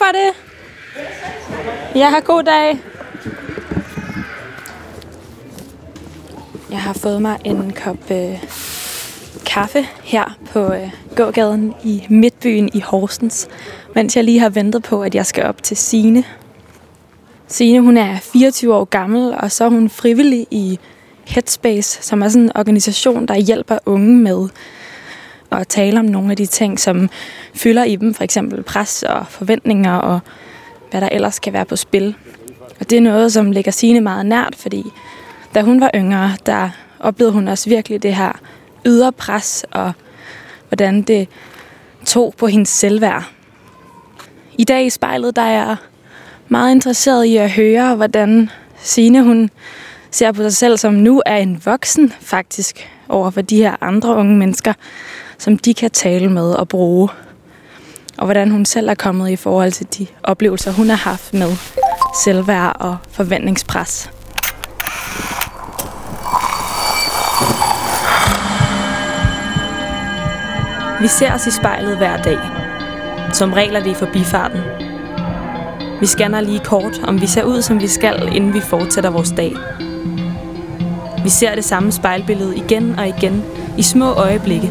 for det. Jeg har god dag. Jeg har fået mig en kop øh, kaffe her på øh, gågaden i Midtbyen i Horsens, mens jeg lige har ventet på, at jeg skal op til Sine. Sine, hun er 24 år gammel, og så er hun frivillig i Headspace, som er sådan en organisation, der hjælper unge med at tale om nogle af de ting, som fylder i dem, for eksempel pres og forventninger og hvad der ellers kan være på spil. Og det er noget, som ligger Sine meget nært, fordi da hun var yngre, der oplevede hun også virkelig det her ydre pres, og hvordan det tog på hendes selvværd. I dag i spejlet, der er jeg meget interesseret i at høre, hvordan Sine hun ser på sig selv, som nu er en voksen faktisk, over for de her andre unge mennesker, som de kan tale med og bruge. Og hvordan hun selv er kommet i forhold til de oplevelser, hun har haft med selvværd og forventningspres. Vi ser os i spejlet hver dag. Som regel er det i forbifarten. Vi scanner lige kort, om vi ser ud, som vi skal, inden vi fortsætter vores dag. Vi ser det samme spejlbillede igen og igen, i små øjeblikke.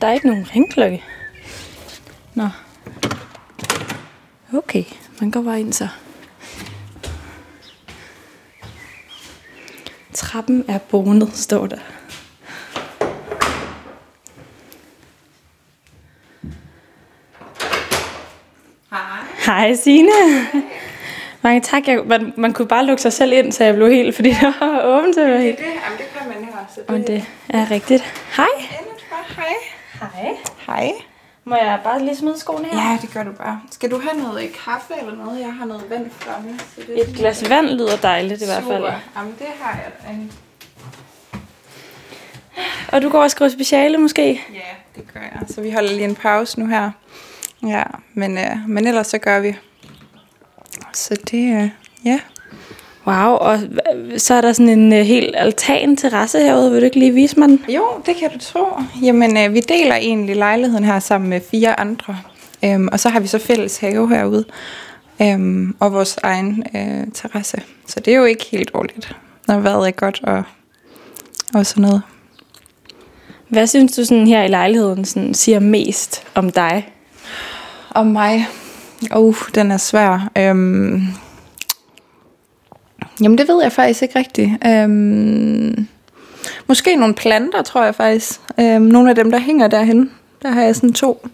Der er ikke nogen ringklokke. Nå. Okay, man går bare ind så. Trappen er bonet, står der. Hej. Hej Signe. Mange tak. Jeg, man, man kunne bare lukke sig selv ind, så jeg blev helt, fordi det var åbent. Var helt. Det, jamen, det kan man her. Så det, Og det er rigtigt. Hej. Bare hej. Hej. Hej. Må jeg bare lige smide skoene her? Ja, det gør du bare. Skal du have noget kaffe eller noget? Jeg har noget vand fremme. Så det Et glas vand lyder dejligt i hvert fald. Super. Jamen, det har jeg. En... Og du går og skriver speciale måske? Ja, det gør jeg. Så vi holder lige en pause nu her. Ja, men, øh, men ellers så gør vi. Så det, øh, ja. Wow, og så er der sådan en uh, helt altan terrasse herude. Vil du ikke lige vise mig den? Jo, det kan du tro. Jamen, øh, vi deler egentlig lejligheden her sammen med fire andre. Øhm, og så har vi så fælles have herude. Øhm, og vores egen øh, terrasse. Så det er jo ikke helt dårligt, når vejret er godt og, og sådan noget. Hvad synes du sådan her i lejligheden sådan, siger mest om dig? Om mig? Uh, den er svær. Øhm, jamen, det ved jeg faktisk ikke rigtigt. Øhm, måske nogle planter, tror jeg faktisk. Øhm, nogle af dem, der hænger derhen. Der har jeg sådan to.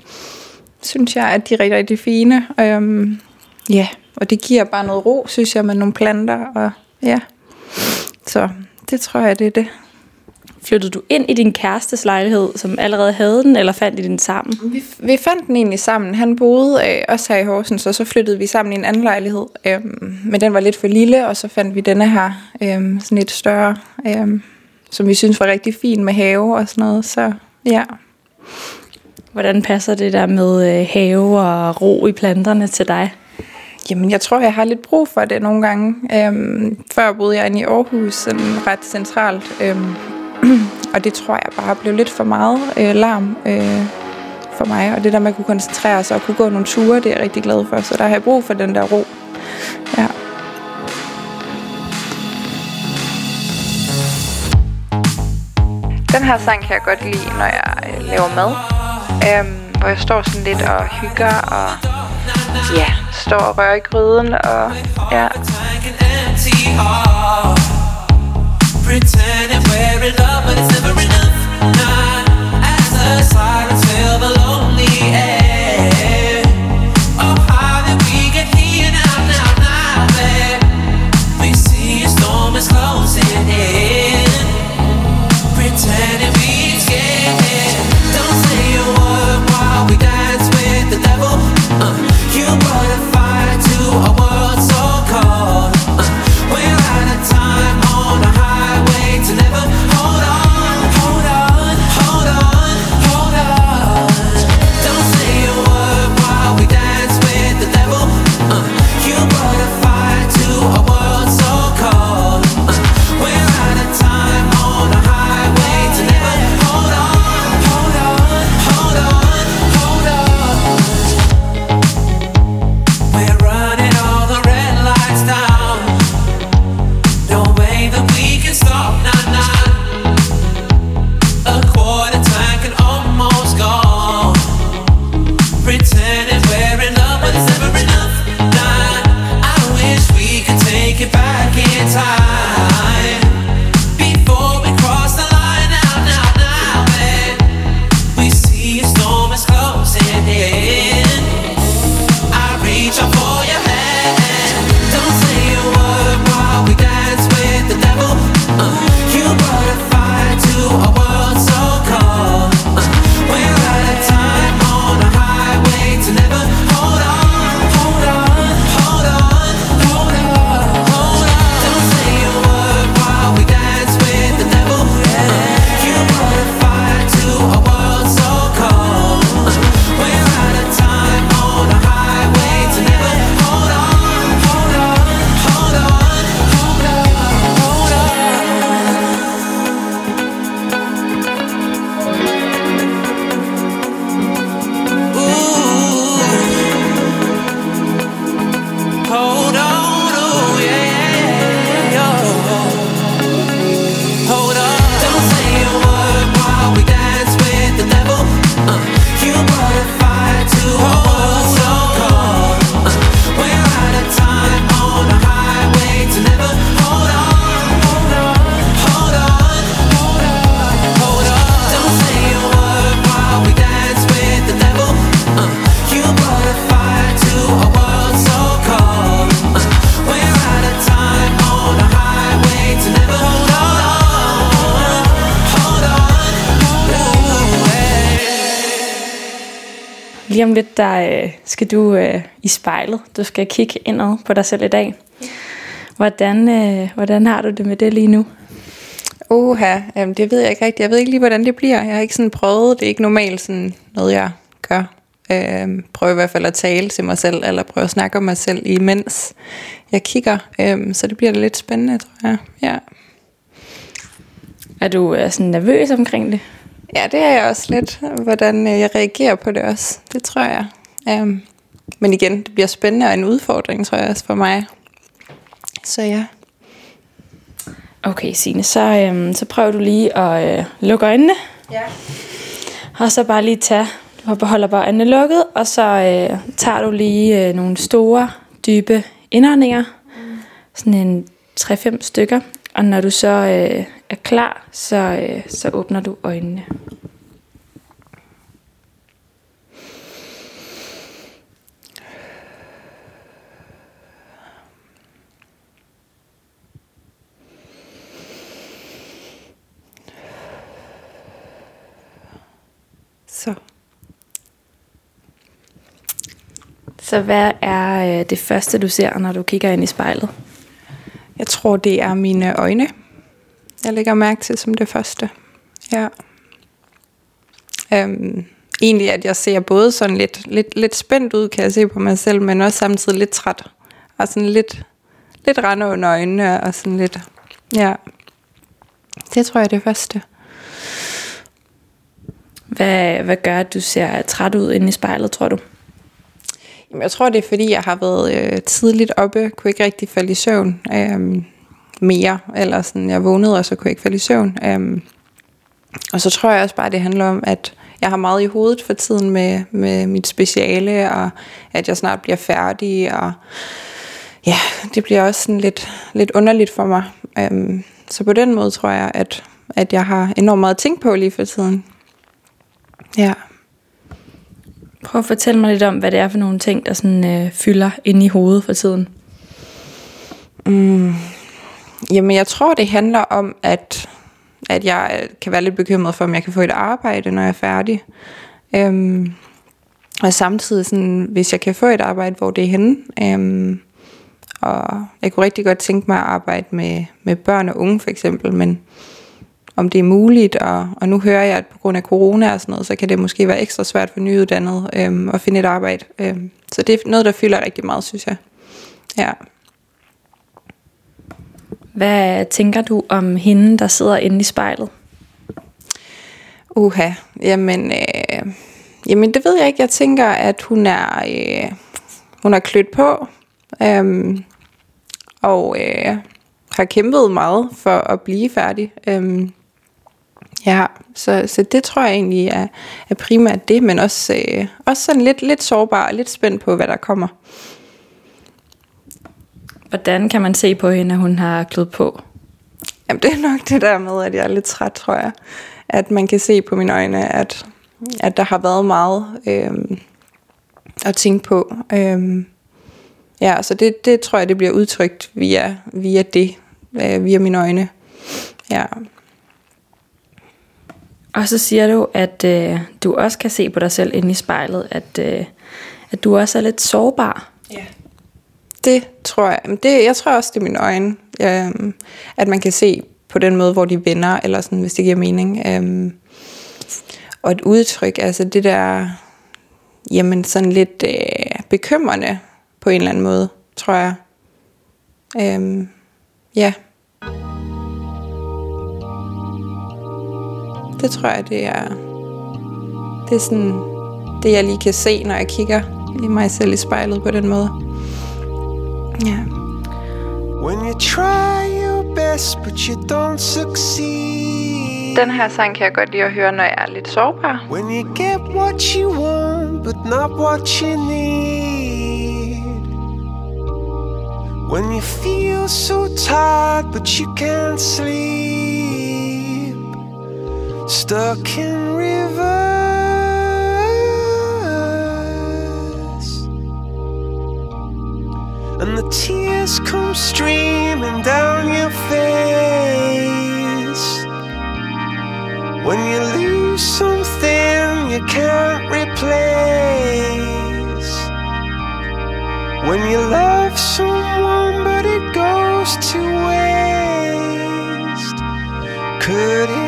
Synes jeg, at de er rigtig, rigtig fine. Øhm, ja, og det giver bare noget ro, synes jeg, med nogle planter. Og, ja. Så det tror jeg, det er det. Flyttede du ind i din kærestes lejlighed, som allerede havde den, eller fandt I den sammen? Vi, vi fandt den egentlig sammen. Han boede øh, også her i Horsens, og så flyttede vi sammen i en anden lejlighed. Øhm, men den var lidt for lille, og så fandt vi denne her, øhm, sådan lidt større, øhm, som vi synes var rigtig fin med have og sådan noget. Så ja, Hvordan passer det der med øh, have og ro i planterne til dig? Jamen, jeg tror, jeg har lidt brug for det nogle gange. Øhm, før boede jeg inde i Aarhus, sådan ret centralt. Øhm, og det tror jeg bare blev lidt for meget øh, larm øh, for mig. Og det der med at kunne koncentrere sig og kunne gå nogle ture, det er jeg rigtig glad for. Så der har jeg brug for den der ro. Ja. Den her sang kan jeg godt lide, når jeg øh, laver mad. Øhm, hvor jeg står sådan lidt og hygger og ja, står og rører i gryden og ja. Like an empty heart. Pretending we're in love, but it's never enough. Not as the silence der øh, skal du øh, i spejlet. Du skal kigge indad på dig selv i dag. Hvordan, øh, hvordan har du det med det lige nu? Uha, jamen det ved jeg ikke rigtigt. Jeg ved ikke lige, hvordan det bliver. Jeg har ikke sådan prøvet. Det er ikke normalt sådan noget, jeg gør. Øhm, prøver i hvert fald at tale til mig selv, eller prøve at snakke om mig selv, imens jeg kigger. Øhm, så det bliver lidt spændende, tror jeg. Ja. Er du øh, sådan nervøs omkring det? Ja, det er jeg også lidt. Hvordan øh, jeg reagerer på det også. Det tror jeg. Øhm, men igen, det bliver spændende og en udfordring, tror jeg også for mig. Så ja. Okay, Signe, så, øhm, så prøver du lige at øh, lukke øjnene. Ja. Og så bare lige tage, du beholder bare øjnene lukket, og så øh, tager du lige øh, nogle store, dybe indåndinger. Sådan en 3-5 stykker. Og når du så øh, er klar, så, øh, så åbner du øjnene. Så. Så hvad er øh, det første, du ser, når du kigger ind i spejlet? Jeg tror, det er mine øjne. Jeg lægger mærke til som det første. Ja. Øhm, egentlig, at jeg ser både sådan lidt, lidt, lidt spændt ud, kan jeg se på mig selv, men også samtidig lidt træt. Og sådan lidt, lidt rende under øjnene, og sådan lidt, ja. Det tror jeg er det første. Hvad, hvad gør, at du ser træt ud inde i spejlet, tror du? Jeg tror, det er fordi, jeg har været øh, tidligt oppe, kunne ikke rigtig falde i søvn øh, mere, eller sådan, jeg vågnede, og så kunne jeg ikke falde i søvn. Øh, og så tror jeg også bare, det handler om, at jeg har meget i hovedet for tiden med, med mit speciale, og at jeg snart bliver færdig, og ja, det bliver også sådan lidt, lidt underligt for mig. Øh, så på den måde tror jeg, at, at jeg har enormt meget at tænke på lige for tiden. Ja. Prøv at fortælle mig lidt om, hvad det er for nogle ting, der sådan, øh, fylder inde i hovedet for tiden. Mm. Jamen, jeg tror, det handler om, at, at jeg øh, kan være lidt bekymret for, om jeg kan få et arbejde, når jeg er færdig. Øhm, og samtidig, sådan, hvis jeg kan få et arbejde, hvor det er henne. Øhm, og jeg kunne rigtig godt tænke mig at arbejde med, med børn og unge, for eksempel, men om det er muligt, og, og nu hører jeg, at på grund af corona og sådan noget, så kan det måske være ekstra svært for nyuddannede øhm, at finde et arbejde. Øhm, så det er noget, der fylder rigtig meget, synes jeg. Ja. Hvad tænker du om hende, der sidder inde i spejlet? Uha, jamen, øh, jamen det ved jeg ikke. Jeg tænker, at hun er, øh, hun er klødt på, øh, og øh, har kæmpet meget for at blive færdig. Øh, ja, så, så det tror jeg egentlig er, er primært det, men også, øh, også sådan lidt, lidt sårbar og lidt spændt på, hvad der kommer. Hvordan kan man se på hende, at hun har kløet på? Jamen, det er nok det der med, at jeg er lidt træt, tror jeg. At man kan se på mine øjne, at, at der har været meget øhm, at tænke på. Øhm, ja, så det, det tror jeg, det bliver udtrykt via, via det, øh, via mine øjne. Ja. Og så siger du, at øh, du også kan se på dig selv inde i spejlet, at, øh, at du også er lidt sårbar. Ja. Det tror jeg. Men Det, jeg tror også, det er mine øjne. Øhm, at man kan se på den måde, hvor de vender, eller sådan, hvis det giver mening. Øhm, og et udtryk, altså det der, jamen sådan lidt øh, bekymrende på en eller anden måde, tror jeg. Øhm, ja. Det tror jeg, det er, det er sådan, det jeg lige kan se, når jeg kigger i mig selv i spejlet på den måde. Ja. When you try your best, but you don't succeed. Den her sang kan jeg godt lide at høre, når jeg er lidt sårbar. When you get what you want, but not what you need. When you feel so tired, but you can't sleep. Stuck in reverse. And the tears come streaming down your face. When you lose something you can't replace. When you love someone, but it goes to waste. Could it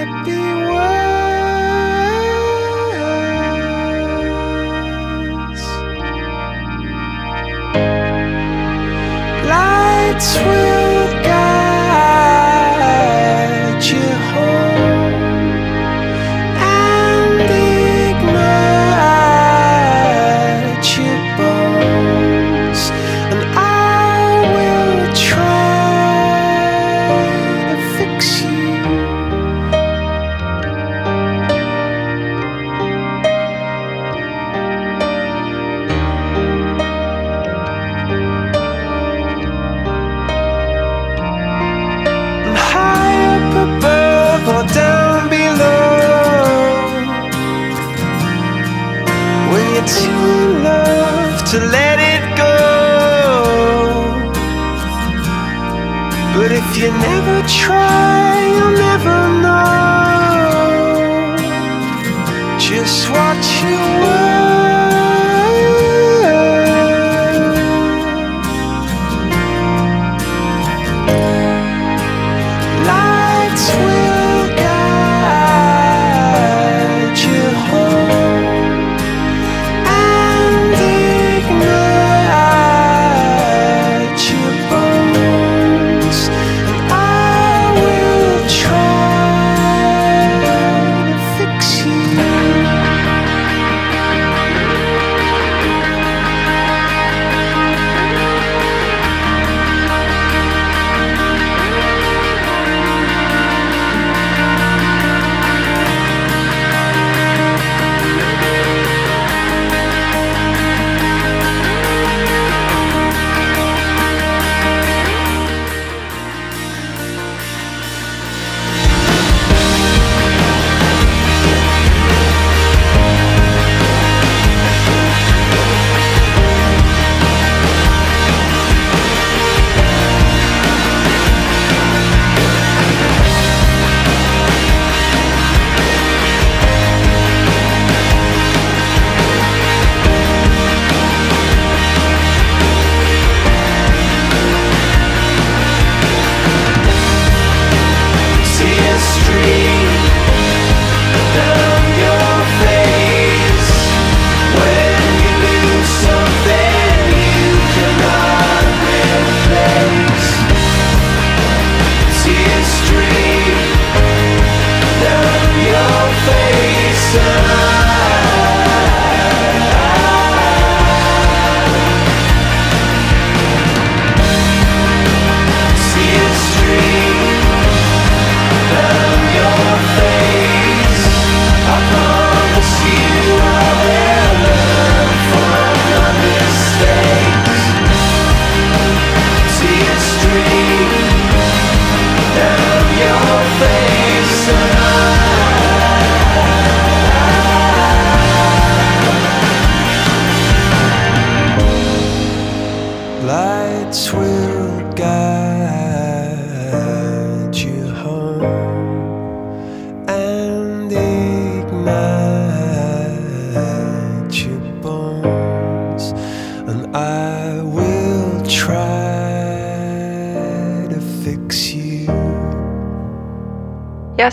just what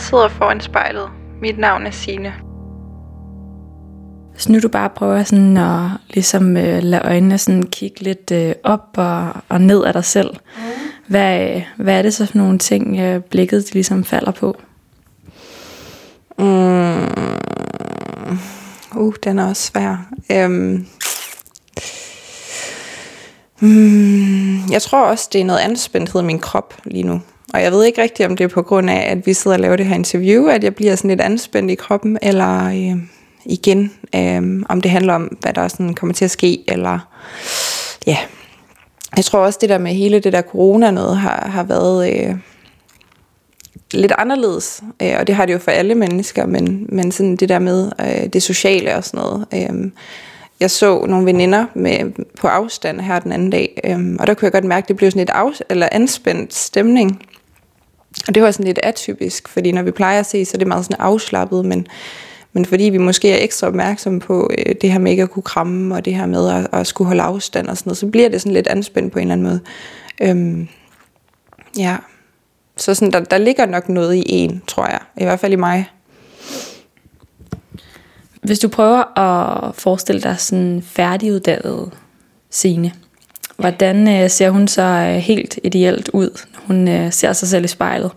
sidder foran spejlet. Mit navn er Sine. Hvis nu du bare prøver sådan at ligesom, øh, lade øjnene sådan kigge lidt øh, op og, og ned af dig selv. Mm. Hvad, hvad er det så for nogle ting, øh, blikket de ligesom falder på? Mm. Uh, den er også svær. Øhm. Mm, jeg tror også, det er noget anspændthed i min krop lige nu. Og jeg ved ikke rigtigt, om det er på grund af, at vi sidder og laver det her interview, at jeg bliver sådan lidt anspændt i kroppen, eller øh, igen, øh, om det handler om, hvad der sådan kommer til at ske, eller ja. Jeg tror også, det der med hele det der corona noget har, har været øh, lidt anderledes, øh, og det har det jo for alle mennesker, men, men sådan det der med øh, det sociale og sådan noget. Øh, jeg så nogle veninder med, på afstand her den anden dag, øh, og der kunne jeg godt mærke, at det blev sådan lidt af, eller anspændt stemning. Og det var sådan lidt atypisk, fordi når vi plejer at se, så er det meget sådan afslappet, men, men fordi vi måske er ekstra opmærksomme på øh, det her med ikke at kunne kramme, og det her med at, at skulle holde afstand og sådan noget, så bliver det sådan lidt anspændt på en eller anden måde. Øhm, ja, så sådan, der, der ligger nok noget i en, tror jeg. I hvert fald i mig. Hvis du prøver at forestille dig sådan færdiguddannet scene, hvordan øh, ser hun så øh, helt ideelt ud, når hun øh, ser sig selv i spejlet?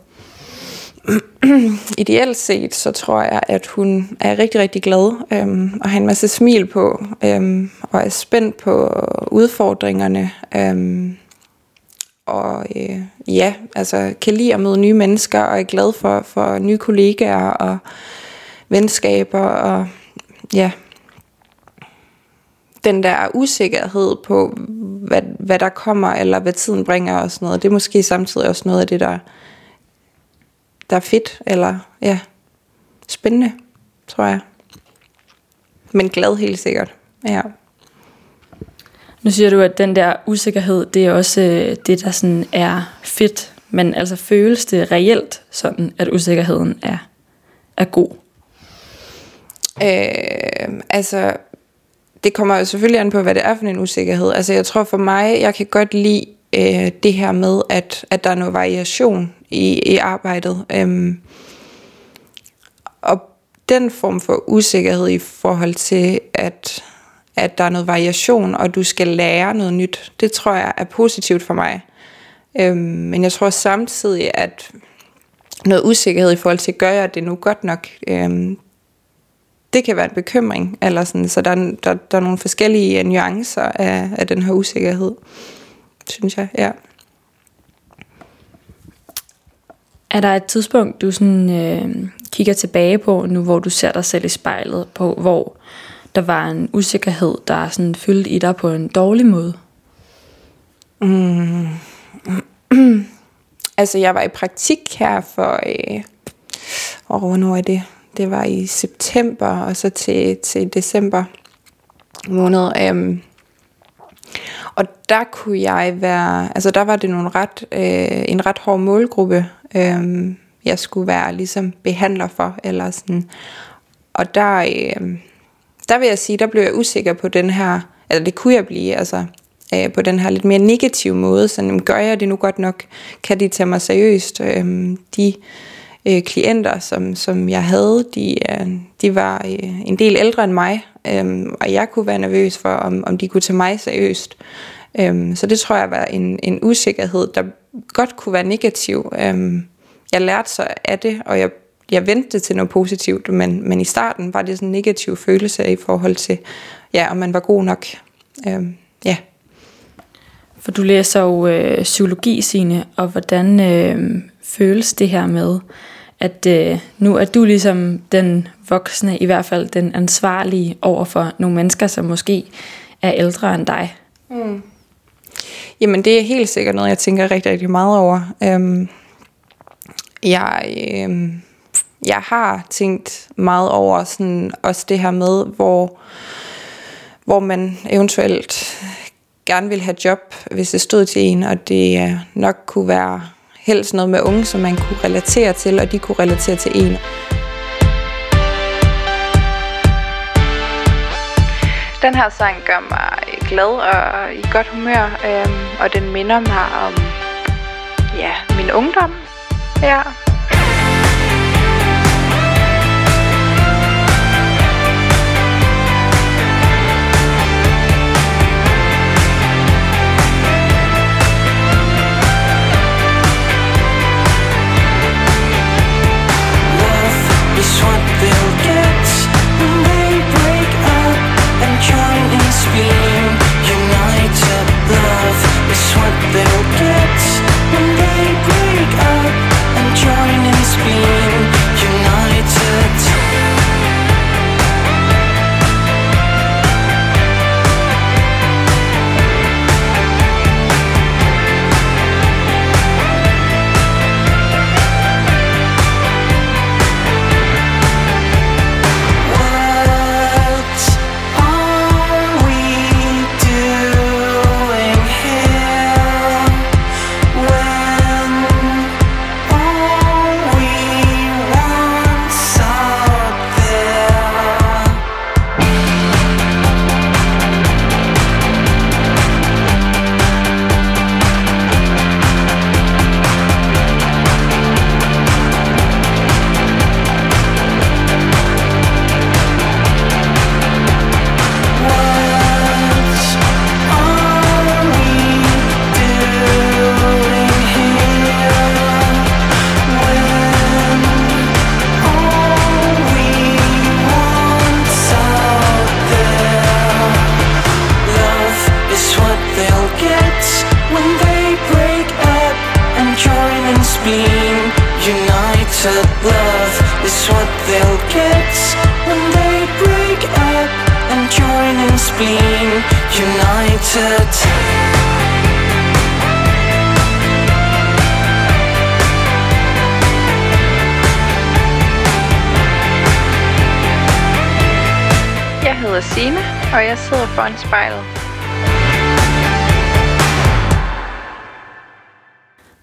Ideelt set, så tror jeg, at hun er rigtig, rigtig glad øhm, og har en masse smil på, øhm, og er spændt på udfordringerne. Øhm, og øh, ja, altså kan lide at møde nye mennesker, og er glad for, for nye kollegaer og venskaber, og ja, den der usikkerhed på, hvad, hvad der kommer, eller hvad tiden bringer og sådan noget, det er måske samtidig også noget af det, der, der er fedt, eller ja, spændende, tror jeg. Men glad helt sikkert, ja. Nu siger du, at den der usikkerhed, det er også øh, det, der sådan er fedt. Men altså føles det reelt sådan, at usikkerheden er, er god? Øh, altså, det kommer jo selvfølgelig an på, hvad det er for en usikkerhed. Altså, jeg tror for mig, jeg kan godt lide øh, det her med, at, at der er noget variation i, i arbejdet. Øhm, og den form for usikkerhed i forhold til, at, at der er noget variation, og du skal lære noget nyt, det tror jeg er positivt for mig. Øhm, men jeg tror samtidig, at noget usikkerhed i forhold til, gør jeg det nu godt nok? Øhm, det kan være en bekymring, eller sådan, så der, er- der, der er nogle forskellige nuancer af, af den her usikkerhed, synes jeg, ja. Er der et tidspunkt, du sådan, øh, kigger tilbage på, nu hvor du ser dig selv i spejlet, på hvor der var en usikkerhed, der sådan fyldte i dig på en dårlig måde? Altså, jeg var i praktik her for, øh, og hvornår er det? Det var i september, og så til, til december måned. Øhm, og der kunne jeg være, altså der var det nogle ret, øh, en ret hård målgruppe, øh, jeg skulle være ligesom behandler for, eller sådan. Og der, øh, der vil jeg sige, der blev jeg usikker på den her, eller det kunne jeg blive, altså øh, på den her lidt mere negative måde, sådan, gør jeg det nu godt nok? Kan de tage mig seriøst? Øh, de øh, klienter, som, som jeg havde, de, øh, de var øh, en del ældre end mig, øh, og jeg kunne være nervøs for, om, om de kunne tage mig seriøst. Øh, så det tror jeg var en, en usikkerhed, der godt kunne være negativ. Øh, jeg lærte så af det, og jeg, jeg vendte det til noget positivt, men, men i starten var det sådan en negativ følelse i forhold til, ja, om man var god nok. Øh, ja. For du læser jo øh, psykologi, sine og hvordan øh, føles det her med, at øh, nu er du ligesom den voksne, i hvert fald den ansvarlige over for nogle mennesker, som måske er ældre end dig. Mm. Jamen, det er helt sikkert noget, jeg tænker rigtig, rigtig meget over. Øhm, jeg, øhm, jeg har tænkt meget over sådan, også det her med, hvor, hvor man eventuelt gerne vil have job, hvis det stod til en, og det øh, nok kunne være helst noget med unge, som man kunne relatere til, og de kunne relatere til en. Den her sang gør mig glad og i godt humør, øhm, og den minder mig om ja, min ungdom. Ja. When they break up and join in being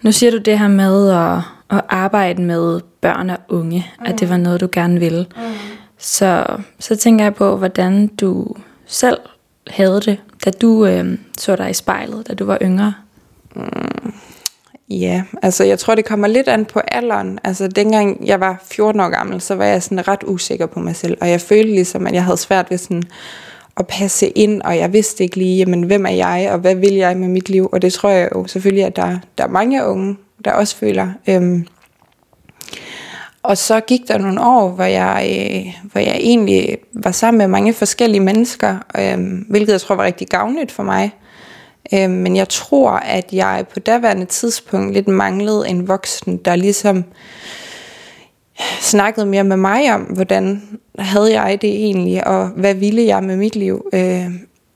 Nu siger du det her med at, at arbejde med børn og unge, mm. at det var noget, du gerne ville. Mm. Så, så tænker jeg på, hvordan du selv havde det, da du øh, så dig i spejlet, da du var yngre. Ja, altså jeg tror, det kommer lidt an på alderen. Altså dengang jeg var 14 år gammel, så var jeg sådan ret usikker på mig selv. Og jeg følte ligesom, at jeg havde svært ved sådan at passe ind, og jeg vidste ikke lige, jamen, hvem er jeg, og hvad vil jeg med mit liv? Og det tror jeg jo selvfølgelig, at der, der er mange unge, der også føler. Øhm, og så gik der nogle år, hvor jeg, øh, hvor jeg egentlig var sammen med mange forskellige mennesker, øh, hvilket jeg tror var rigtig gavnligt for mig. Øh, men jeg tror, at jeg på daværende tidspunkt lidt manglede en voksen, der ligesom snakkede mere med mig om, hvordan havde jeg det egentlig, og hvad ville jeg med mit liv. Øh,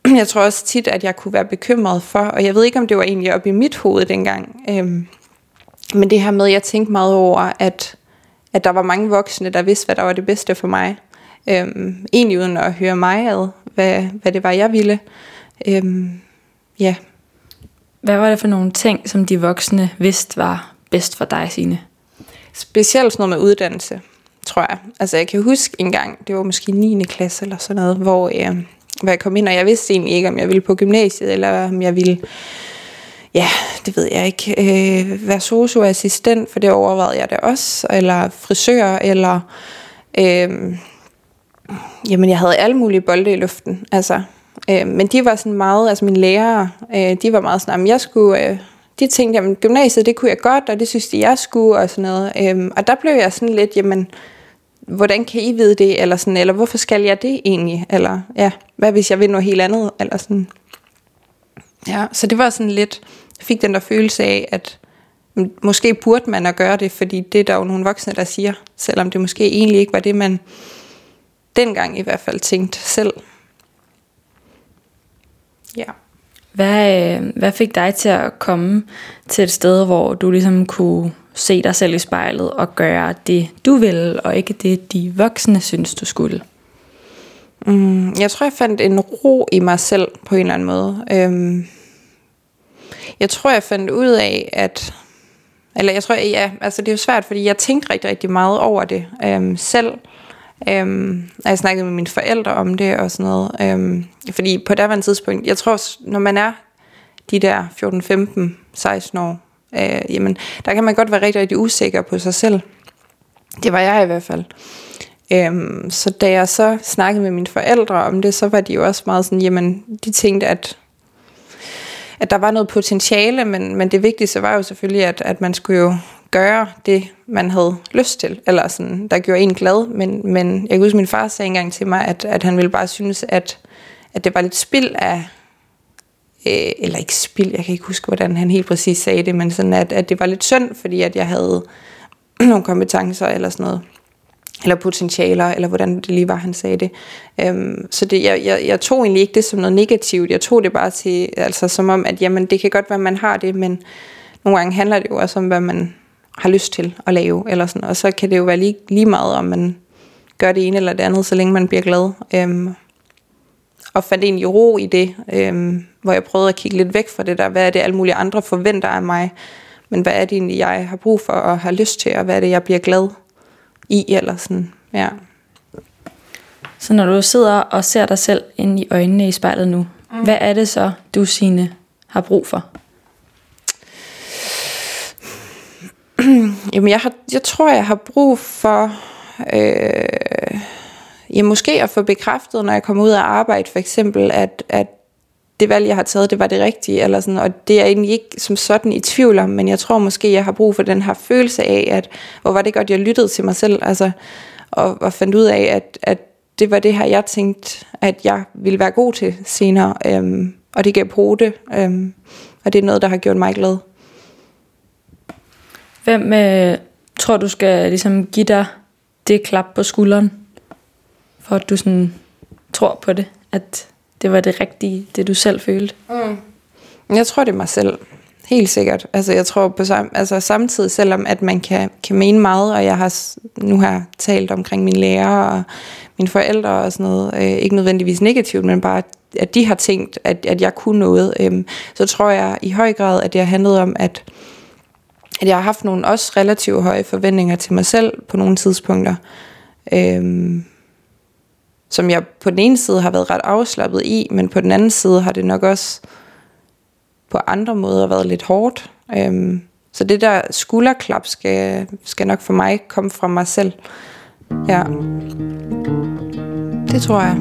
jeg tror også tit, at jeg kunne være bekymret for, og jeg ved ikke, om det var egentlig op i mit hoved dengang, øh, men det her med, at jeg tænkte meget over, at, at der var mange voksne, der vidste, hvad der var det bedste for mig. Øh, egentlig uden at høre mig ad, hvad, hvad det var, jeg ville. Øh, ja, Hvad var det for nogle ting, som de voksne vidste var bedst for dig, Signe? Specielt sådan noget med uddannelse, tror jeg. Altså jeg kan huske en gang, det var måske 9. klasse eller sådan noget, hvor, øh, hvor jeg kom ind, og jeg vidste egentlig ikke, om jeg ville på gymnasiet, eller om jeg ville, ja, det ved jeg ikke, øh, være socioassistent, for det overvejede jeg det også, eller frisør, eller, øh, jamen jeg havde alle mulige bolde i luften, altså. Øh, men de var sådan meget, altså mine lærere, øh, de var meget sådan, at jeg skulle... Øh, de tænkte, jamen gymnasiet, det kunne jeg godt, og det synes de, jeg skulle, og sådan noget. Øhm, og der blev jeg sådan lidt, jamen, hvordan kan I vide det, eller sådan, eller hvorfor skal jeg det egentlig, eller ja, hvad hvis jeg vil noget helt andet, eller sådan. Ja, så det var sådan lidt, jeg fik den der følelse af, at måske burde man at gøre det, fordi det er der jo nogle voksne, der siger, selvom det måske egentlig ikke var det, man dengang i hvert fald tænkte selv. Ja. Hvad, øh, hvad fik dig til at komme til et sted, hvor du ligesom kunne se dig selv i spejlet og gøre det, du ville, og ikke det, de voksne synes, du skulle? Mm, jeg tror, jeg fandt en ro i mig selv på en eller anden måde. Øhm, jeg tror, jeg fandt ud af, at... Eller jeg tror, ja, altså det er jo svært, fordi jeg tænkte rigtig, rigtig meget over det øhm, selv. Øhm, og jeg snakkede med mine forældre om det og sådan noget. Øhm, fordi på daværende tidspunkt, jeg tror, når man er de der 14, 15, 16 år, øh, jamen, der kan man godt være rigtig, rigtig usikker på sig selv. Det var jeg i hvert fald. Øhm, så da jeg så snakkede med mine forældre om det, så var de jo også meget sådan, jamen, de tænkte, at, at der var noget potentiale, men, men det vigtigste var jo selvfølgelig, at, at man skulle jo gøre det, man havde lyst til, eller sådan, der gjorde en glad, men, men jeg kan huske, min far sagde engang til mig, at, at han ville bare synes, at, at det var lidt spild af, øh, eller ikke spild, jeg kan ikke huske, hvordan han helt præcis sagde det, men sådan, at, at det var lidt synd, fordi at jeg havde nogle kompetencer, eller sådan noget, eller potentialer, eller hvordan det lige var, han sagde det. Øhm, så det, jeg, jeg, jeg tog egentlig ikke det som noget negativt, jeg tog det bare til, altså som om, at jamen, det kan godt være, man har det, men nogle gange handler det jo også om, hvad man har lyst til at lave, eller sådan, og så kan det jo være lige, lige meget, om man gør det ene eller det andet, så længe man bliver glad. Øhm, og fandt egentlig ro i det, øhm, hvor jeg prøvede at kigge lidt væk fra det der, hvad er det alle mulige andre forventer af mig, men hvad er det egentlig, jeg har brug for og har lyst til, og hvad er det, jeg bliver glad i, eller sådan, ja. Så når du sidder og ser dig selv ind i øjnene i spejlet nu, mm. hvad er det så, du Signe har brug for? Jamen, jeg, har, jeg tror, jeg har brug for... Øh, ja, måske at få bekræftet, når jeg kommer ud af arbejde, for eksempel, at, at det valg, jeg har taget, det var det rigtige, eller sådan, og det er jeg egentlig ikke som sådan i tvivl om, men jeg tror måske, jeg har brug for den her følelse af, at hvor var det godt, jeg lyttede til mig selv, altså, og, og fandt ud af, at, at det var det her, jeg tænkte, at jeg ville være god til senere, øhm, og det gav på det, øhm, og det er noget, der har gjort mig glad. Hvem øh, tror, du skal ligesom give dig det klap på skulderen, for at du sådan tror på det, at det var det rigtige, det du selv følte. Mm. Jeg tror, det er mig selv. Helt sikkert. Altså, jeg tror på sam- altså, samtidig, selvom at man kan, kan mene meget, og jeg har nu har talt omkring mine lærere og mine forældre og sådan noget, øh, ikke nødvendigvis negativt, men bare, at de har tænkt, at, at jeg kunne noget, øh, så tror jeg i høj grad, at det har handlet om, at, at jeg har haft nogle også relativt høje forventninger til mig selv på nogle tidspunkter. Øhm, som jeg på den ene side har været ret afslappet i, men på den anden side har det nok også på andre måder været lidt hårdt. Øhm, så det der skulderklap skal, skal nok for mig komme fra mig selv. Ja. Det tror jeg.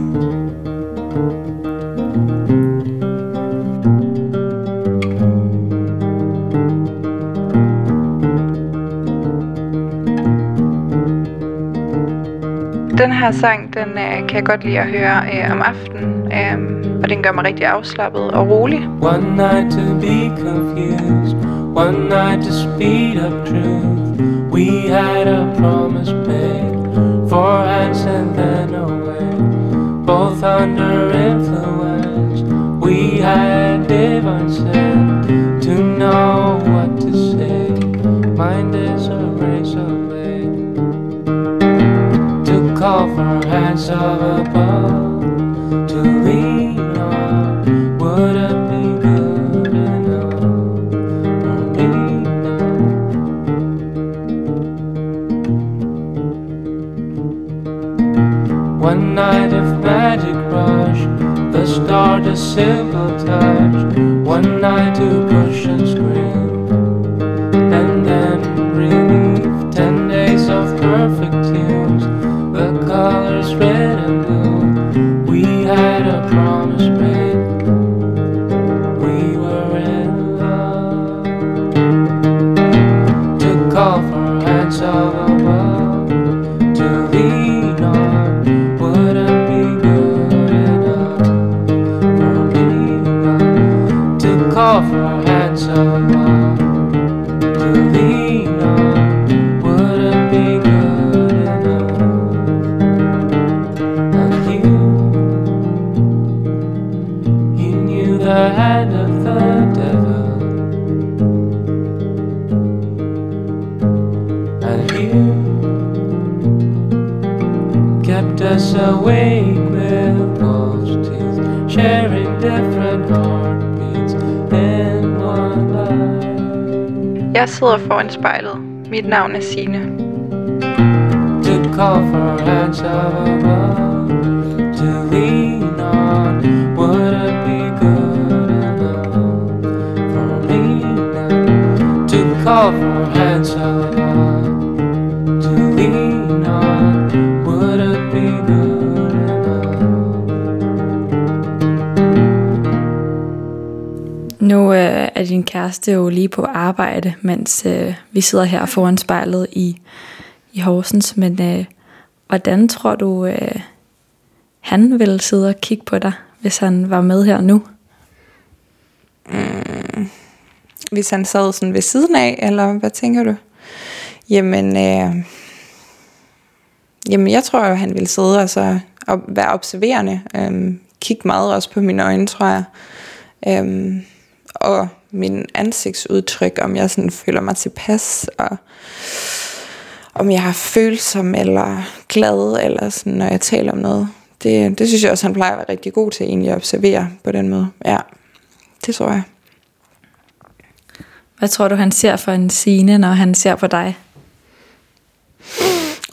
Den her sang, den øh, kan jeg godt lide at høre øh, om aftenen, øh, og den gør mig rigtig afslappet og rolig. One night to be confused, one night to speed up truth. We had a promise of above to lean on. Would it be good enough for me now? One night of magic rush, the start a simple touch. One night to push Jeg sidder foran spejlet. Mit navn er Sine. to call for hands above er din kæreste jo lige på arbejde, mens øh, vi sidder her foran spejlet i, i Horsens. Men øh, hvordan tror du, øh, han ville sidde og kigge på dig, hvis han var med her nu? Mm. Hvis han sad sådan ved siden af, eller hvad tænker du? Jamen, øh, jamen jeg tror jo, han ville sidde og så og være observerende. Øh, kigge meget også på mine øjne, tror jeg. Øh, og min ansigtsudtryk, om jeg sådan føler mig tilpas, og om jeg er følsom eller glad, eller sådan, når jeg taler om noget. Det, det synes jeg også, han plejer at være rigtig god til egentlig at observere på den måde. Ja, det tror jeg. Hvad tror du, han ser for en scene, når han ser på dig?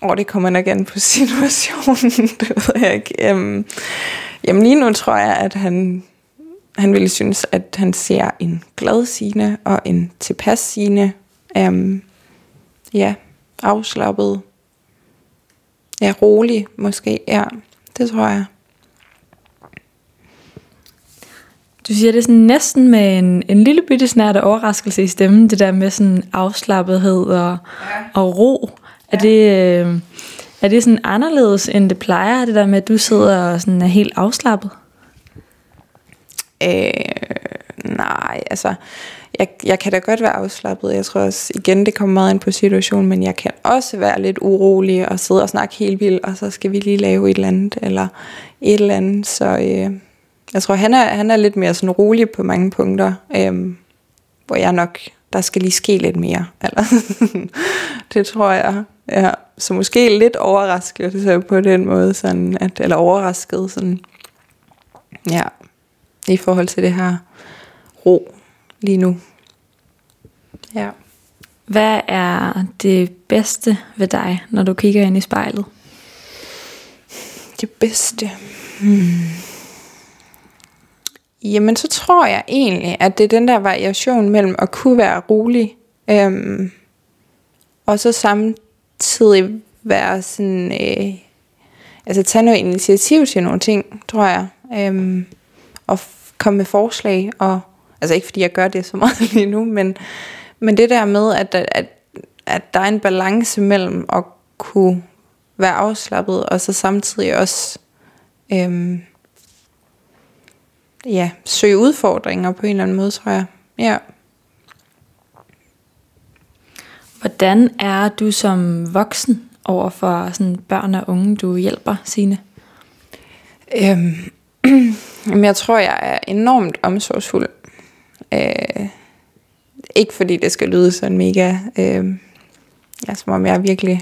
Og det kommer nok an på situationen, det ved jeg ikke. Um, jamen lige nu tror jeg, at han, han ville synes, at han ser en glad sine og en tilpas sine. Um, ja, afslappet. Ja, rolig måske. Ja, det tror jeg. Du siger det sådan næsten med en, en lille bitte snært af overraskelse i stemmen, det der med sådan afslappethed og, ja. og ro. Er, det, øh, er det sådan anderledes, end det plejer, det der med, at du sidder og sådan er helt afslappet? Øh, nej, altså, jeg, jeg kan da godt være afslappet. Jeg tror også, igen, det kommer meget ind på situationen, men jeg kan også være lidt urolig og sidde og snakke helt vildt, og så skal vi lige lave et eller andet, eller et eller andet. Så øh, jeg tror, han er, han er lidt mere sådan rolig på mange punkter, øh, hvor jeg nok, der skal lige ske lidt mere. Eller det tror jeg. Ja. Så måske lidt overraskelse på den måde, sådan at, eller overrasket, sådan, ja, i forhold til det her ro lige nu. Ja. Hvad er det bedste ved dig, når du kigger ind i spejlet? Det bedste. Hmm. Jamen, så tror jeg egentlig, at det er den der variation mellem at kunne være rolig, øhm, og så samtidig være sådan, øh, altså tage noget initiativ til nogle ting, tror jeg, øhm, og komme med forslag, og altså ikke fordi jeg gør det så meget lige nu, men, men det der med, at, at, at der er en balance mellem at kunne være afslappet, og så samtidig også øhm, ja, søge udfordringer på en eller anden måde, tror jeg. Ja. Hvordan er du som voksen over for sådan børn og unge, du hjælper, sine? Øhm, jamen, jeg tror, jeg er enormt omsorgsfuld. Øh, ikke fordi det skal lyde sådan mega, øh, ja, som om jeg virkelig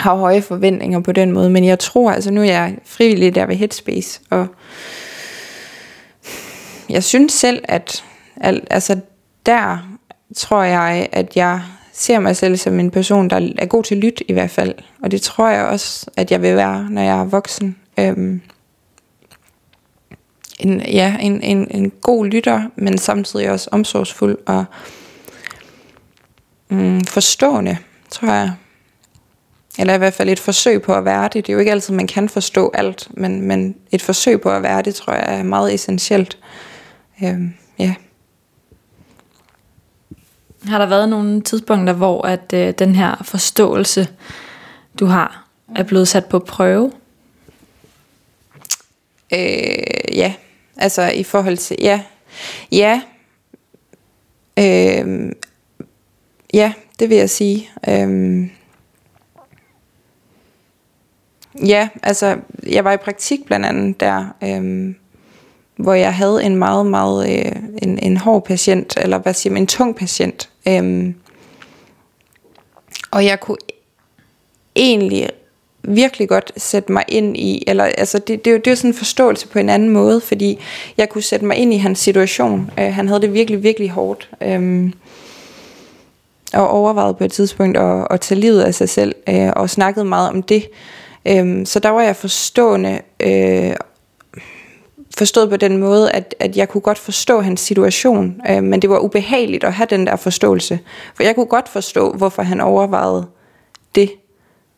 har høje forventninger på den måde, men jeg tror, altså nu er jeg frivillig der ved Headspace, og jeg synes selv, at al, altså der tror jeg, at jeg ser mig selv som en person, der er god til at lytte i hvert fald. Og det tror jeg også, at jeg vil være, når jeg er voksen. Øhm, en, ja, en, en, en god lytter, men samtidig også omsorgsfuld og mm, forstående, tror jeg. Eller i hvert fald et forsøg på at være det. Det er jo ikke altid, man kan forstå alt, men, men et forsøg på at være det, tror jeg er meget essentielt. Øhm, ja. Har der været nogle tidspunkter, hvor at øh, den her forståelse, du har, er blevet sat på prøve? Øh, ja, altså i forhold til, ja, ja, øh, ja, det vil jeg sige. Øh, ja, altså jeg var i praktik blandt andet der, øh, hvor jeg havde en meget, meget, øh, en, en hård patient, eller hvad siger man, en tung patient. Øh, og jeg kunne e-, egentlig virkelig godt sætte mig ind i, eller altså det, det, er jo, det er jo sådan en forståelse på en anden måde, fordi jeg kunne sætte mig ind i hans situation. Øh, han havde det virkelig, virkelig hårdt. Um, og overvejede på et tidspunkt at, at tage livet af sig selv, øh, og snakkede meget om det. Um, så der var jeg forstående, øh, forstået på den måde, at, at jeg kunne godt forstå hans situation, øh, men det var ubehageligt at have den der forståelse. For jeg kunne godt forstå, hvorfor han overvejede det,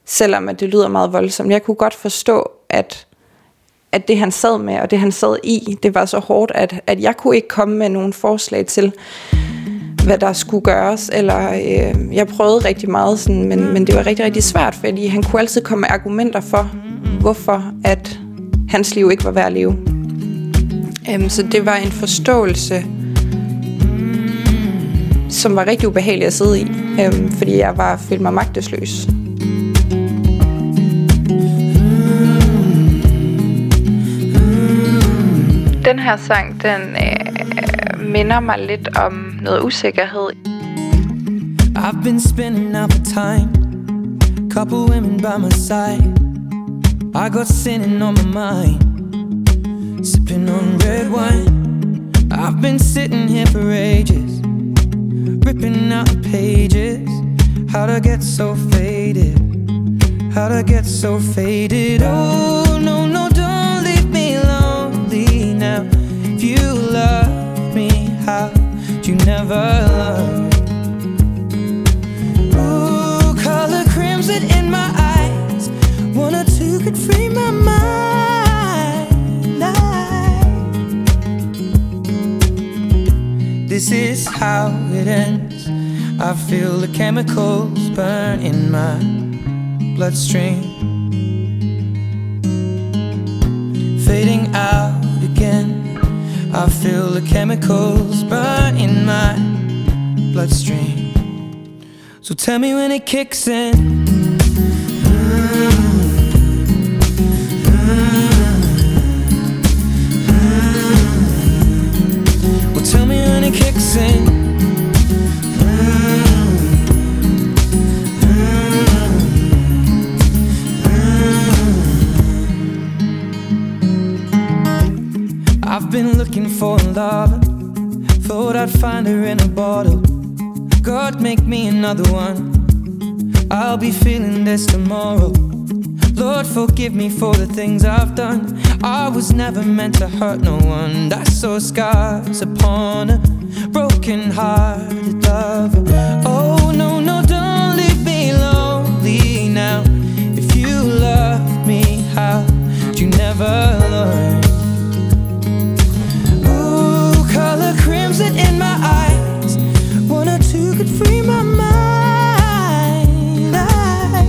selvom at det lyder meget voldsomt. Jeg kunne godt forstå, at, at det han sad med, og det han sad i, det var så hårdt, at, at jeg kunne ikke komme med nogen forslag til, hvad der skulle gøres, eller øh, jeg prøvede rigtig meget, sådan, men, men det var rigtig, rigtig svært, fordi han kunne altid komme med argumenter for, hvorfor at hans liv ikke var værd at leve. Øhm, så det var en forståelse, som var rigtig ubehagelig at sidde i, øhm, fordi jeg var følte mig magtesløs. Den her sang, den øh, minder mig lidt om noget usikkerhed. I've been spending out the time, couple women by my side. I got sinning on my mind, sipping on red wine. I've been sitting here for ages, ripping out pages. How to get so faded, how to get so faded. Oh, no, no, you love me, how you never love Ooh, color crimson in my eyes. One or two could free my mind. This is how it ends. I feel the chemicals burn in my bloodstream. Fading out again. I feel the chemicals burn in my bloodstream. So tell me when it kicks in. Well, tell me when it kicks in. In a bottle. God, make me another one. I'll be feeling this tomorrow. Lord, forgive me for the things I've done. I was never meant to hurt no one. I saw scars upon a broken hearted lover. Oh, no, no, don't leave me lonely now. If you loved me, how'd you never learn? Color crimson in my eyes. One or two could free my mind. I-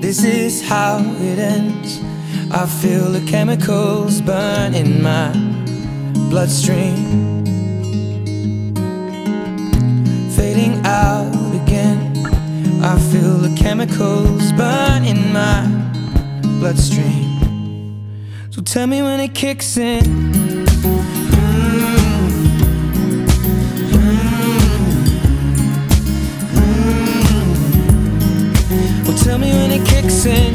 This is how it ends. I feel the chemicals burn in my bloodstream. Fading out again. I feel the chemicals burn in my bloodstream. Tell me when it kicks in. Well, tell me when it kicks in.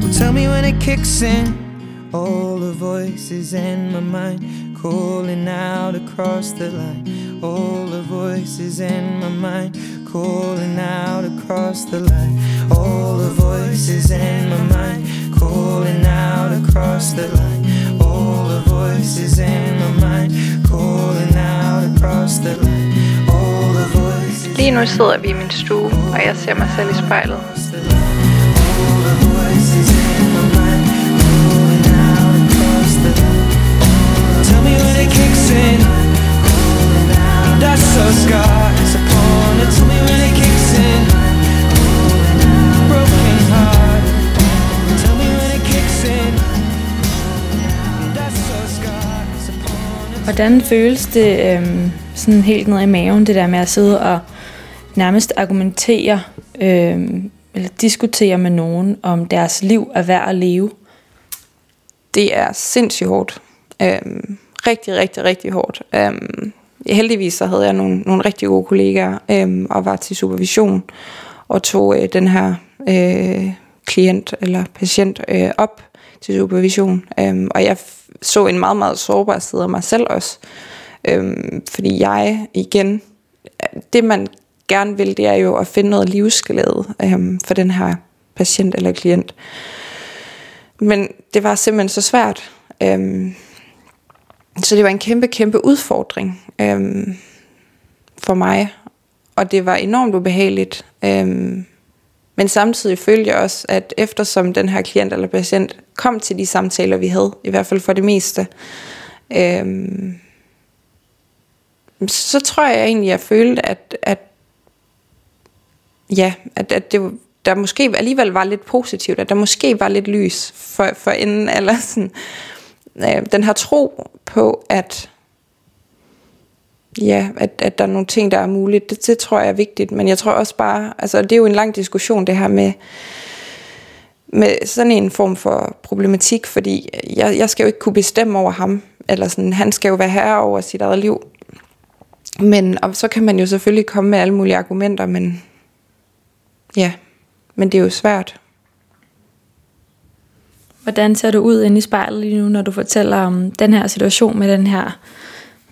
Well, tell me when it kicks in. All the voices in my mind calling out across the line. All the voices in my mind calling out across the line. All the voices in my mind calling out across the line. All the voices in my mind calling out across the line. All the voices. Lige nu sidder vi i min stue, og jeg ser mig selv i spejlet. In. That's so scars upon it. Tell me when it kicks in. Broken heart. Tell me when it kicks in. That's so scars upon it. Hvordan føles det øhm, sådan helt ned i maven, det der med at sidde og nærmest argumentere øhm, eller diskutere med nogen om deres liv er værd at leve? Det er sindssygt hårdt. Øhm, rigtig, rigtig, rigtig hårdt. Øhm, heldigvis så havde jeg nogle, nogle rigtig gode kollegaer øhm, og var til supervision og tog øh, den her øh, klient eller patient øh, op til supervision. Øhm, og jeg f- så en meget, meget sårbar side af mig selv også. Øhm, fordi jeg igen, det man gerne vil, det er jo at finde noget livsglæde øhm, for den her patient eller klient. Men det var simpelthen så svært. Øhm, så det var en kæmpe, kæmpe udfordring øhm, for mig. Og det var enormt ubehageligt. Øhm, men samtidig følte jeg også, at eftersom den her klient eller patient kom til de samtaler, vi havde, i hvert fald for det meste, øhm, så tror jeg egentlig, jeg følte, at, at ja, at, at det, der måske alligevel var lidt positivt, at der måske var lidt lys for, for enden, eller sådan, øh, den her tro på, at ja, at, at der er nogle ting, der er muligt, det, det tror jeg er vigtigt, men jeg tror også bare, altså det er jo en lang diskussion, det her med, med sådan en form for problematik, fordi jeg, jeg skal jo ikke kunne bestemme over ham, eller sådan, han skal jo være herre over sit eget liv. Men og så kan man jo selvfølgelig komme med alle mulige argumenter, men ja, men det er jo svært. Hvordan ser du ud inde i spejlet lige nu, når du fortæller om den her situation med den her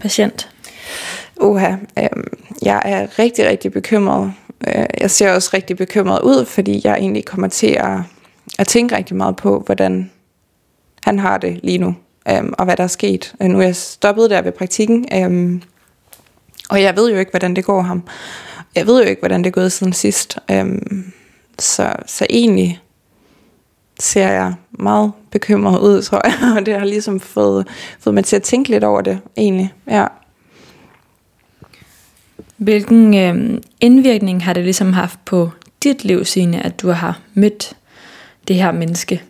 patient? Uha, øh, jeg er rigtig, rigtig bekymret. Øh, jeg ser også rigtig bekymret ud, fordi jeg egentlig kommer til at, at tænke rigtig meget på, hvordan han har det lige nu, øh, og hvad der er sket. Øh, nu er jeg stoppet der ved praktikken, øh, og jeg ved jo ikke, hvordan det går ham. Jeg ved jo ikke, hvordan det er gået siden sidst. Øh, så, så egentlig ser jeg meget bekymret ud, tror jeg, og det har ligesom fået, fået mig til at tænke lidt over det, egentlig, ja. Hvilken øh, indvirkning har det ligesom haft på dit liv, Signe, at du har mødt det her menneske?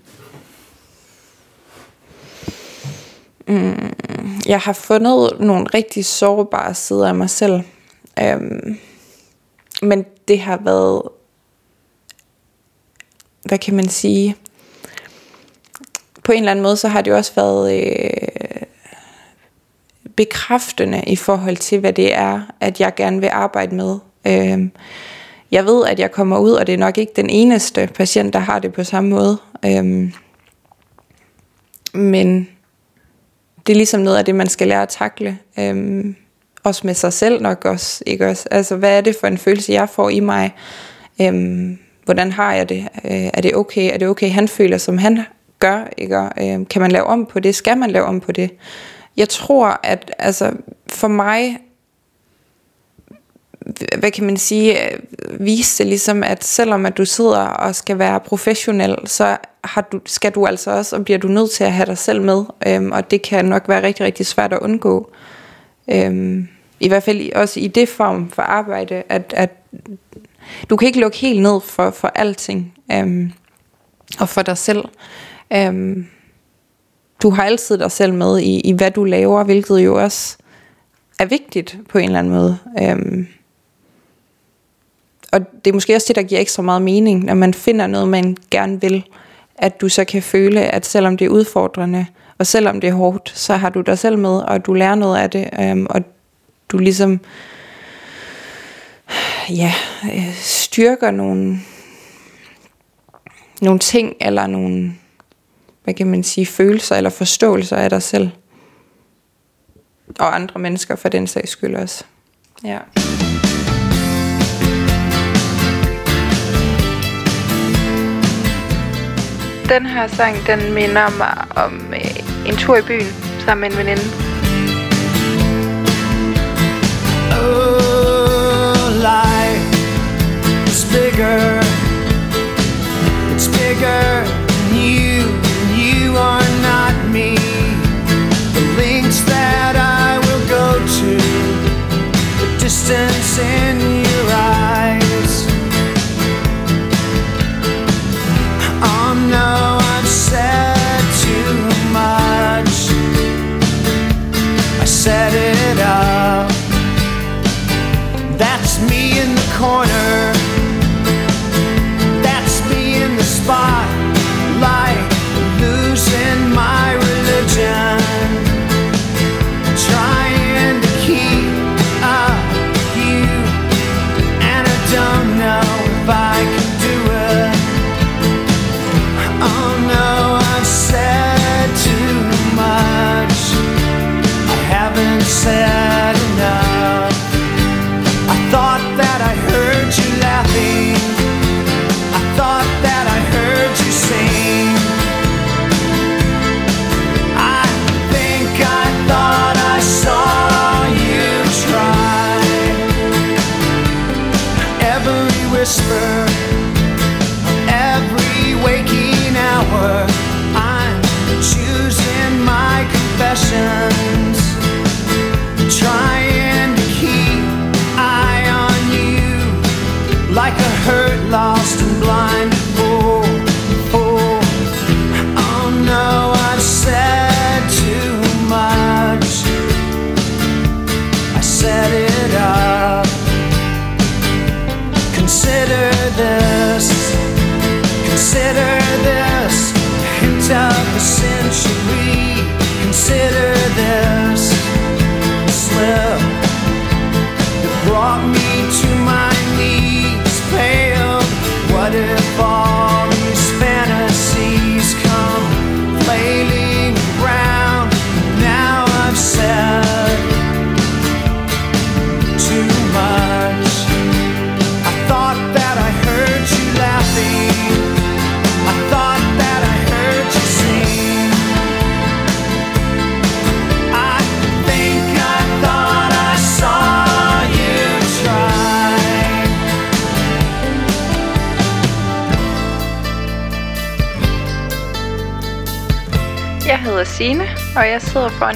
jeg har fundet nogle rigtig sårbare sider af mig selv. Øhm, men det har været, hvad kan man sige, på en eller anden måde, så har det jo også været øh, bekræftende i forhold til, hvad det er, at jeg gerne vil arbejde med. Øh, jeg ved, at jeg kommer ud, og det er nok ikke den eneste patient, der har det på samme måde. Øh, men det er ligesom noget af det, man skal lære at takle. Øh, også med sig selv nok også, ikke også? Altså, hvad er det for en følelse, jeg får i mig? Øhm, hvordan har jeg det? Øh, er det okay? Er det okay, han føler, som han gør? Ikke? Øhm, kan man lave om på det? Skal man lave om på det? Jeg tror, at altså, for mig hvad kan man sige, øh, viste det ligesom, at selvom at du sidder og skal være professionel, så har du, skal du altså også, og bliver du nødt til at have dig selv med, øhm, og det kan nok være rigtig, rigtig svært at undgå. Øhm, I hvert fald også i det form for arbejde, at, at du kan ikke lukke helt ned for, for alting, øhm, og for dig selv. Øhm, du har altid dig selv med i, i, hvad du laver, hvilket jo også er vigtigt på en eller anden måde. Øhm, og det er måske også det, der giver ikke så meget mening, når man finder noget, man gerne vil, at du så kan føle, at selvom det er udfordrende, og selvom det er hårdt, så har du dig selv med, og du lærer noget af det, øhm, og du ligesom ja, øh, styrker nogle, nogle ting, eller nogle, hvad kan man sige, følelser eller forståelser af dig selv. Og andre mennesker for den sags skyld også. Ja. Den her sang, den minder mig om øh, en tur i byen sammen med en veninde. Oh, life is bigger. It's bigger than you. Are not me. The links that I will go to, the distance in your eyes. passion.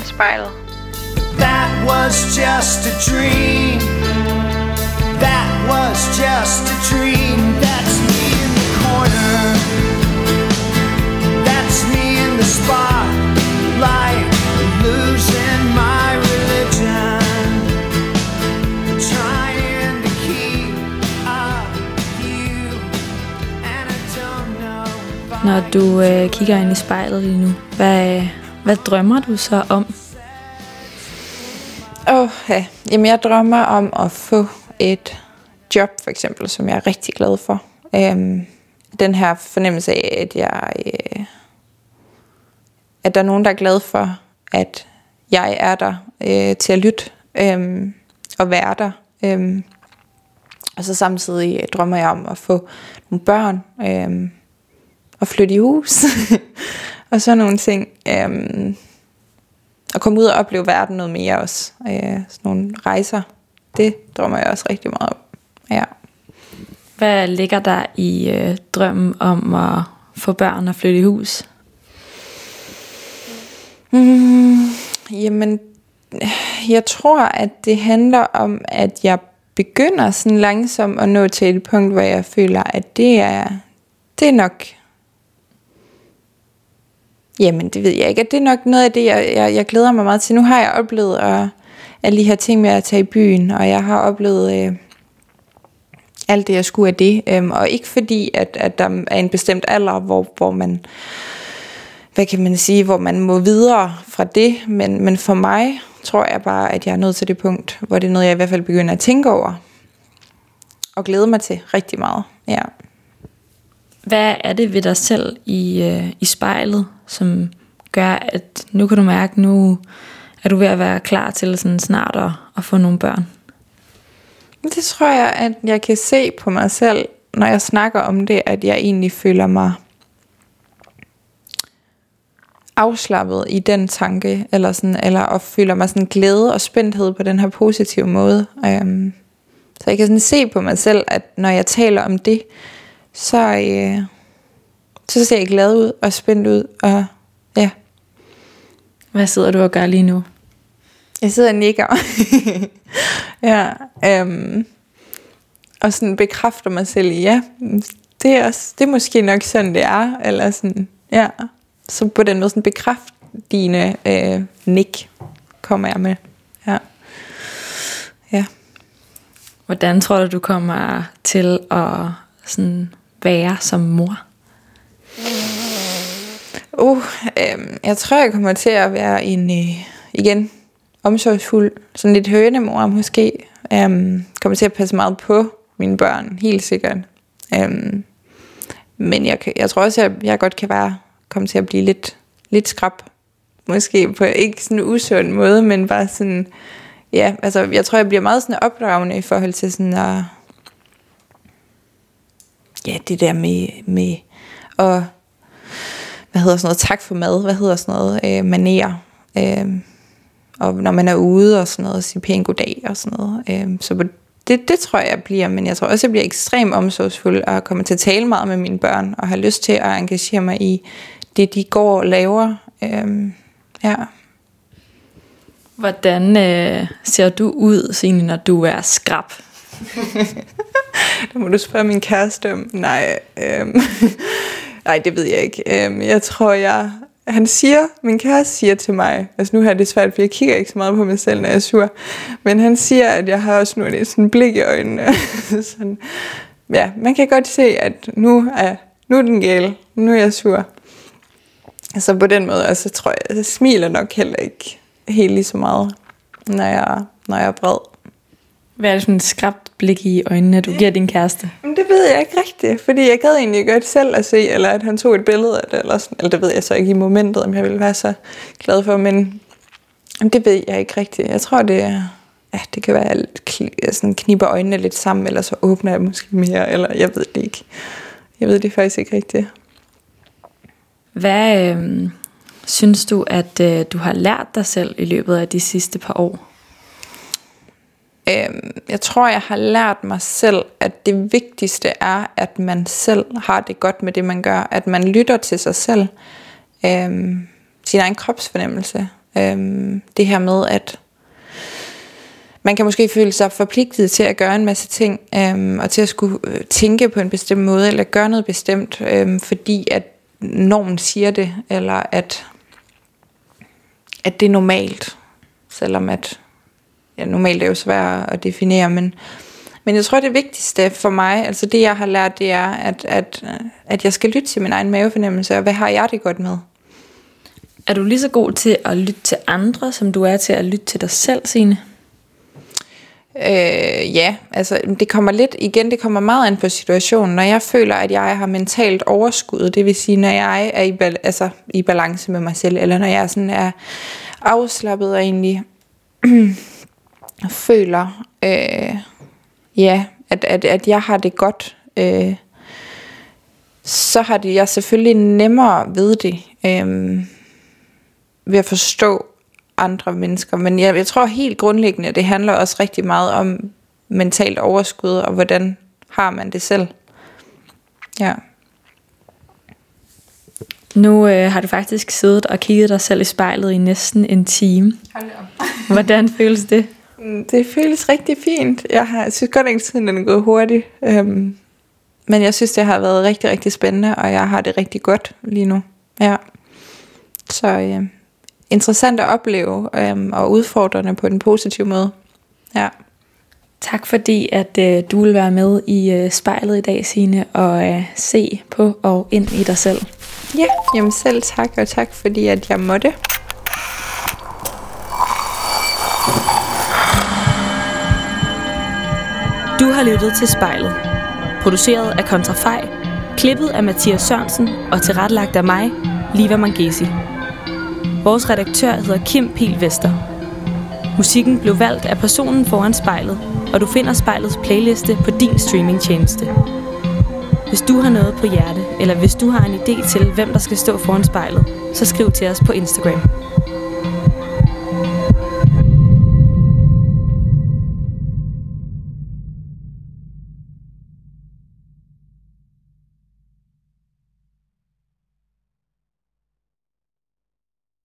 Spejlet. That was just a dream. That was just a dream. That's me in the corner. That's me in the spotlight, losing my religion. Trying to keep up you, and I don't know. Når du øh, kigger ind i spejlet lige nu, hvad, hvad drømmer du så om? Ja. Jamen, jeg drømmer om at få et job, for eksempel, som jeg er rigtig glad for. Øhm, den her fornemmelse af, at jeg... Øh, at der er nogen, der er glad for, at jeg er der øh, til at lytte øh, og være der. Øh, og så samtidig øh, drømmer jeg om at få nogle børn øh, og flytte i hus. og sådan nogle ting. Øh, og komme ud og opleve verden noget mere også. Øh, sådan nogle rejser. Det drømmer jeg også rigtig meget om. Ja. Hvad ligger der i øh, drømmen om at få børn og flytte i hus? Mm, jamen, jeg tror, at det handler om, at jeg begynder sådan langsomt at nå til et punkt, hvor jeg føler, at det er, det er nok... Jamen, det ved jeg ikke. Det er nok noget af det, jeg, jeg, jeg glæder mig meget til. Nu har jeg oplevet at, alle de her ting med at tage i byen, og jeg har oplevet øh, alt det, jeg skulle af det. Øhm, og ikke fordi, at, at der er en bestemt alder, hvor, hvor man hvad kan man sige, hvor man må videre fra det, men, men for mig tror jeg bare, at jeg er nået til det punkt, hvor det er noget, jeg i hvert fald begynder at tænke over, og glæde mig til rigtig meget. Ja. Hvad er det ved dig selv i, øh, i spejlet, som gør, at nu kan du mærke, nu er du ved at være klar til sådan snart at, at få nogle børn? Det tror jeg, at jeg kan se på mig selv, når jeg snakker om det, at jeg egentlig føler mig afslappet i den tanke, eller, sådan, eller og føler mig sådan glæde og spændthed på den her positive måde. Øhm, så jeg kan sådan se på mig selv, at når jeg taler om det, så, øh, så ser jeg glad ud og spændt ud, og ja, Hvad sidder du og gør lige nu? jeg sidder og nikker. ja, um, og sådan bekræfter mig selv i, ja, det er, også, det er måske nok sådan, det er, eller sådan, ja. Så på den måde sådan bekræft dine øh, nik, kommer jeg med. Ja. Ja. Hvordan tror du, du kommer til at sådan være som mor? Uh, øh, jeg tror, jeg kommer til at være en, øh, igen, omsorgsfuld, sådan lidt hønemor måske. Um, kommer til at passe meget på mine børn, helt sikkert. Um, men jeg, jeg tror også, at jeg, jeg godt kan være, komme til at blive lidt, lidt skrab. Måske på ikke sådan en usund måde, men bare sådan, ja, altså jeg tror, jeg bliver meget sådan opdragende i forhold til sådan at, ja, det der med, med og hvad hedder sådan noget, tak for mad, hvad hedder sådan noget, øh, manerer. øh, og når man er ude og sådan noget, sige pænt goddag og sådan noget. Øh, så på det, det tror jeg, jeg bliver, men jeg tror også, jeg bliver ekstremt omsorgsfuld og kommer til at tale meget med mine børn, og har lyst til at engagere mig i det, de går og laver. Øhm, ja. Hvordan øh, ser du ud, Signe, når du er skrab? Der må du spørge min kæreste om. Nej, øhm, nej det ved jeg ikke. Øhm, jeg tror, jeg... Han siger, min kæreste siger til mig, altså nu har jeg det svært, for jeg kigger ikke så meget på mig selv, når jeg er sur, men han siger, at jeg har også nu et sådan blik i øjnene. sådan, ja, man kan godt se, at nu er, nu er den gale, nu er jeg sur. Så på den måde, altså, tror jeg, jeg smiler nok heller ikke helt lige så meget, når jeg, når jeg er vred. Hvad er det for en skrab blik i øjnene, du giver din kæreste? Men det ved jeg ikke rigtigt, fordi jeg gad egentlig godt selv at se, eller at han tog et billede af det, eller, sådan, eller det ved jeg så ikke i momentet, om jeg ville være så glad for, men men det ved jeg ikke rigtigt. Jeg tror, det er, ja, det kan være, at jeg sådan kniber øjnene lidt sammen, eller så åbner jeg måske mere, eller jeg ved det ikke. Jeg ved det faktisk ikke rigtigt. Hvad øh, synes du, at øh, du har lært dig selv i løbet af de sidste par år? Øhm, jeg tror, jeg har lært mig selv, at det vigtigste er, at man selv har det godt med det, man gør. At man lytter til sig selv. Øhm, sin egen kropsfornemmelse. Øhm, det her med, at man kan måske føle sig forpligtet til at gøre en masse ting, øhm, og til at skulle øh, tænke på en bestemt måde, eller gøre noget bestemt, øhm, fordi at normen siger det, eller at, at det er normalt, selvom at ja, normalt er jo svært at definere, men, men jeg tror, det vigtigste for mig, altså det jeg har lært, det er, at, at, at jeg skal lytte til min egen mavefornemmelse, og hvad har jeg det godt med? Er du lige så god til at lytte til andre, som du er til at lytte til dig selv, Signe? Øh, ja, altså det kommer lidt, igen det kommer meget an på situationen. Når jeg føler, at jeg har mentalt overskud, det vil sige, når jeg er i, bal- altså, i balance med mig selv, eller når jeg sådan er afslappet og egentlig føler, øh, ja, at, at, at jeg har det godt, øh, så har det jeg selvfølgelig nemmere ved det, øh, ved at forstå andre mennesker. Men jeg, jeg tror helt grundlæggende, det handler også rigtig meget om mentalt overskud, og hvordan har man det selv. Ja. Nu øh, har du faktisk siddet og kigget dig selv i spejlet i næsten en time. Hvordan føles det? Mm, Det føles rigtig fint. Jeg har jeg synes godt nok, at den er gået hurtigt. Øhm, men jeg synes, det har været rigtig, rigtig spændende, og jeg har det rigtig godt lige nu. Ja. Så øh, interessant at opleve, øh, og udfordrende på en positiv måde. Ja. Tak fordi, at øh, du vil være med i øh, spejlet i dag, Signe, og øh, se på og ind i dig selv. Ja, jamen selv tak, og tak fordi, at jeg måtte. Har lyttet til spejlet. Produceret af Kontrafej, klippet af Mathias Sørensen og tilrettelagt af mig, Liva Mangesi. Vores redaktør hedder Kim Pil Vester. Musikken blev valgt af personen foran spejlet, og du finder spejlets playliste på din streamingtjeneste. Hvis du har noget på hjerte, eller hvis du har en idé til, hvem der skal stå foran spejlet, så skriv til os på Instagram.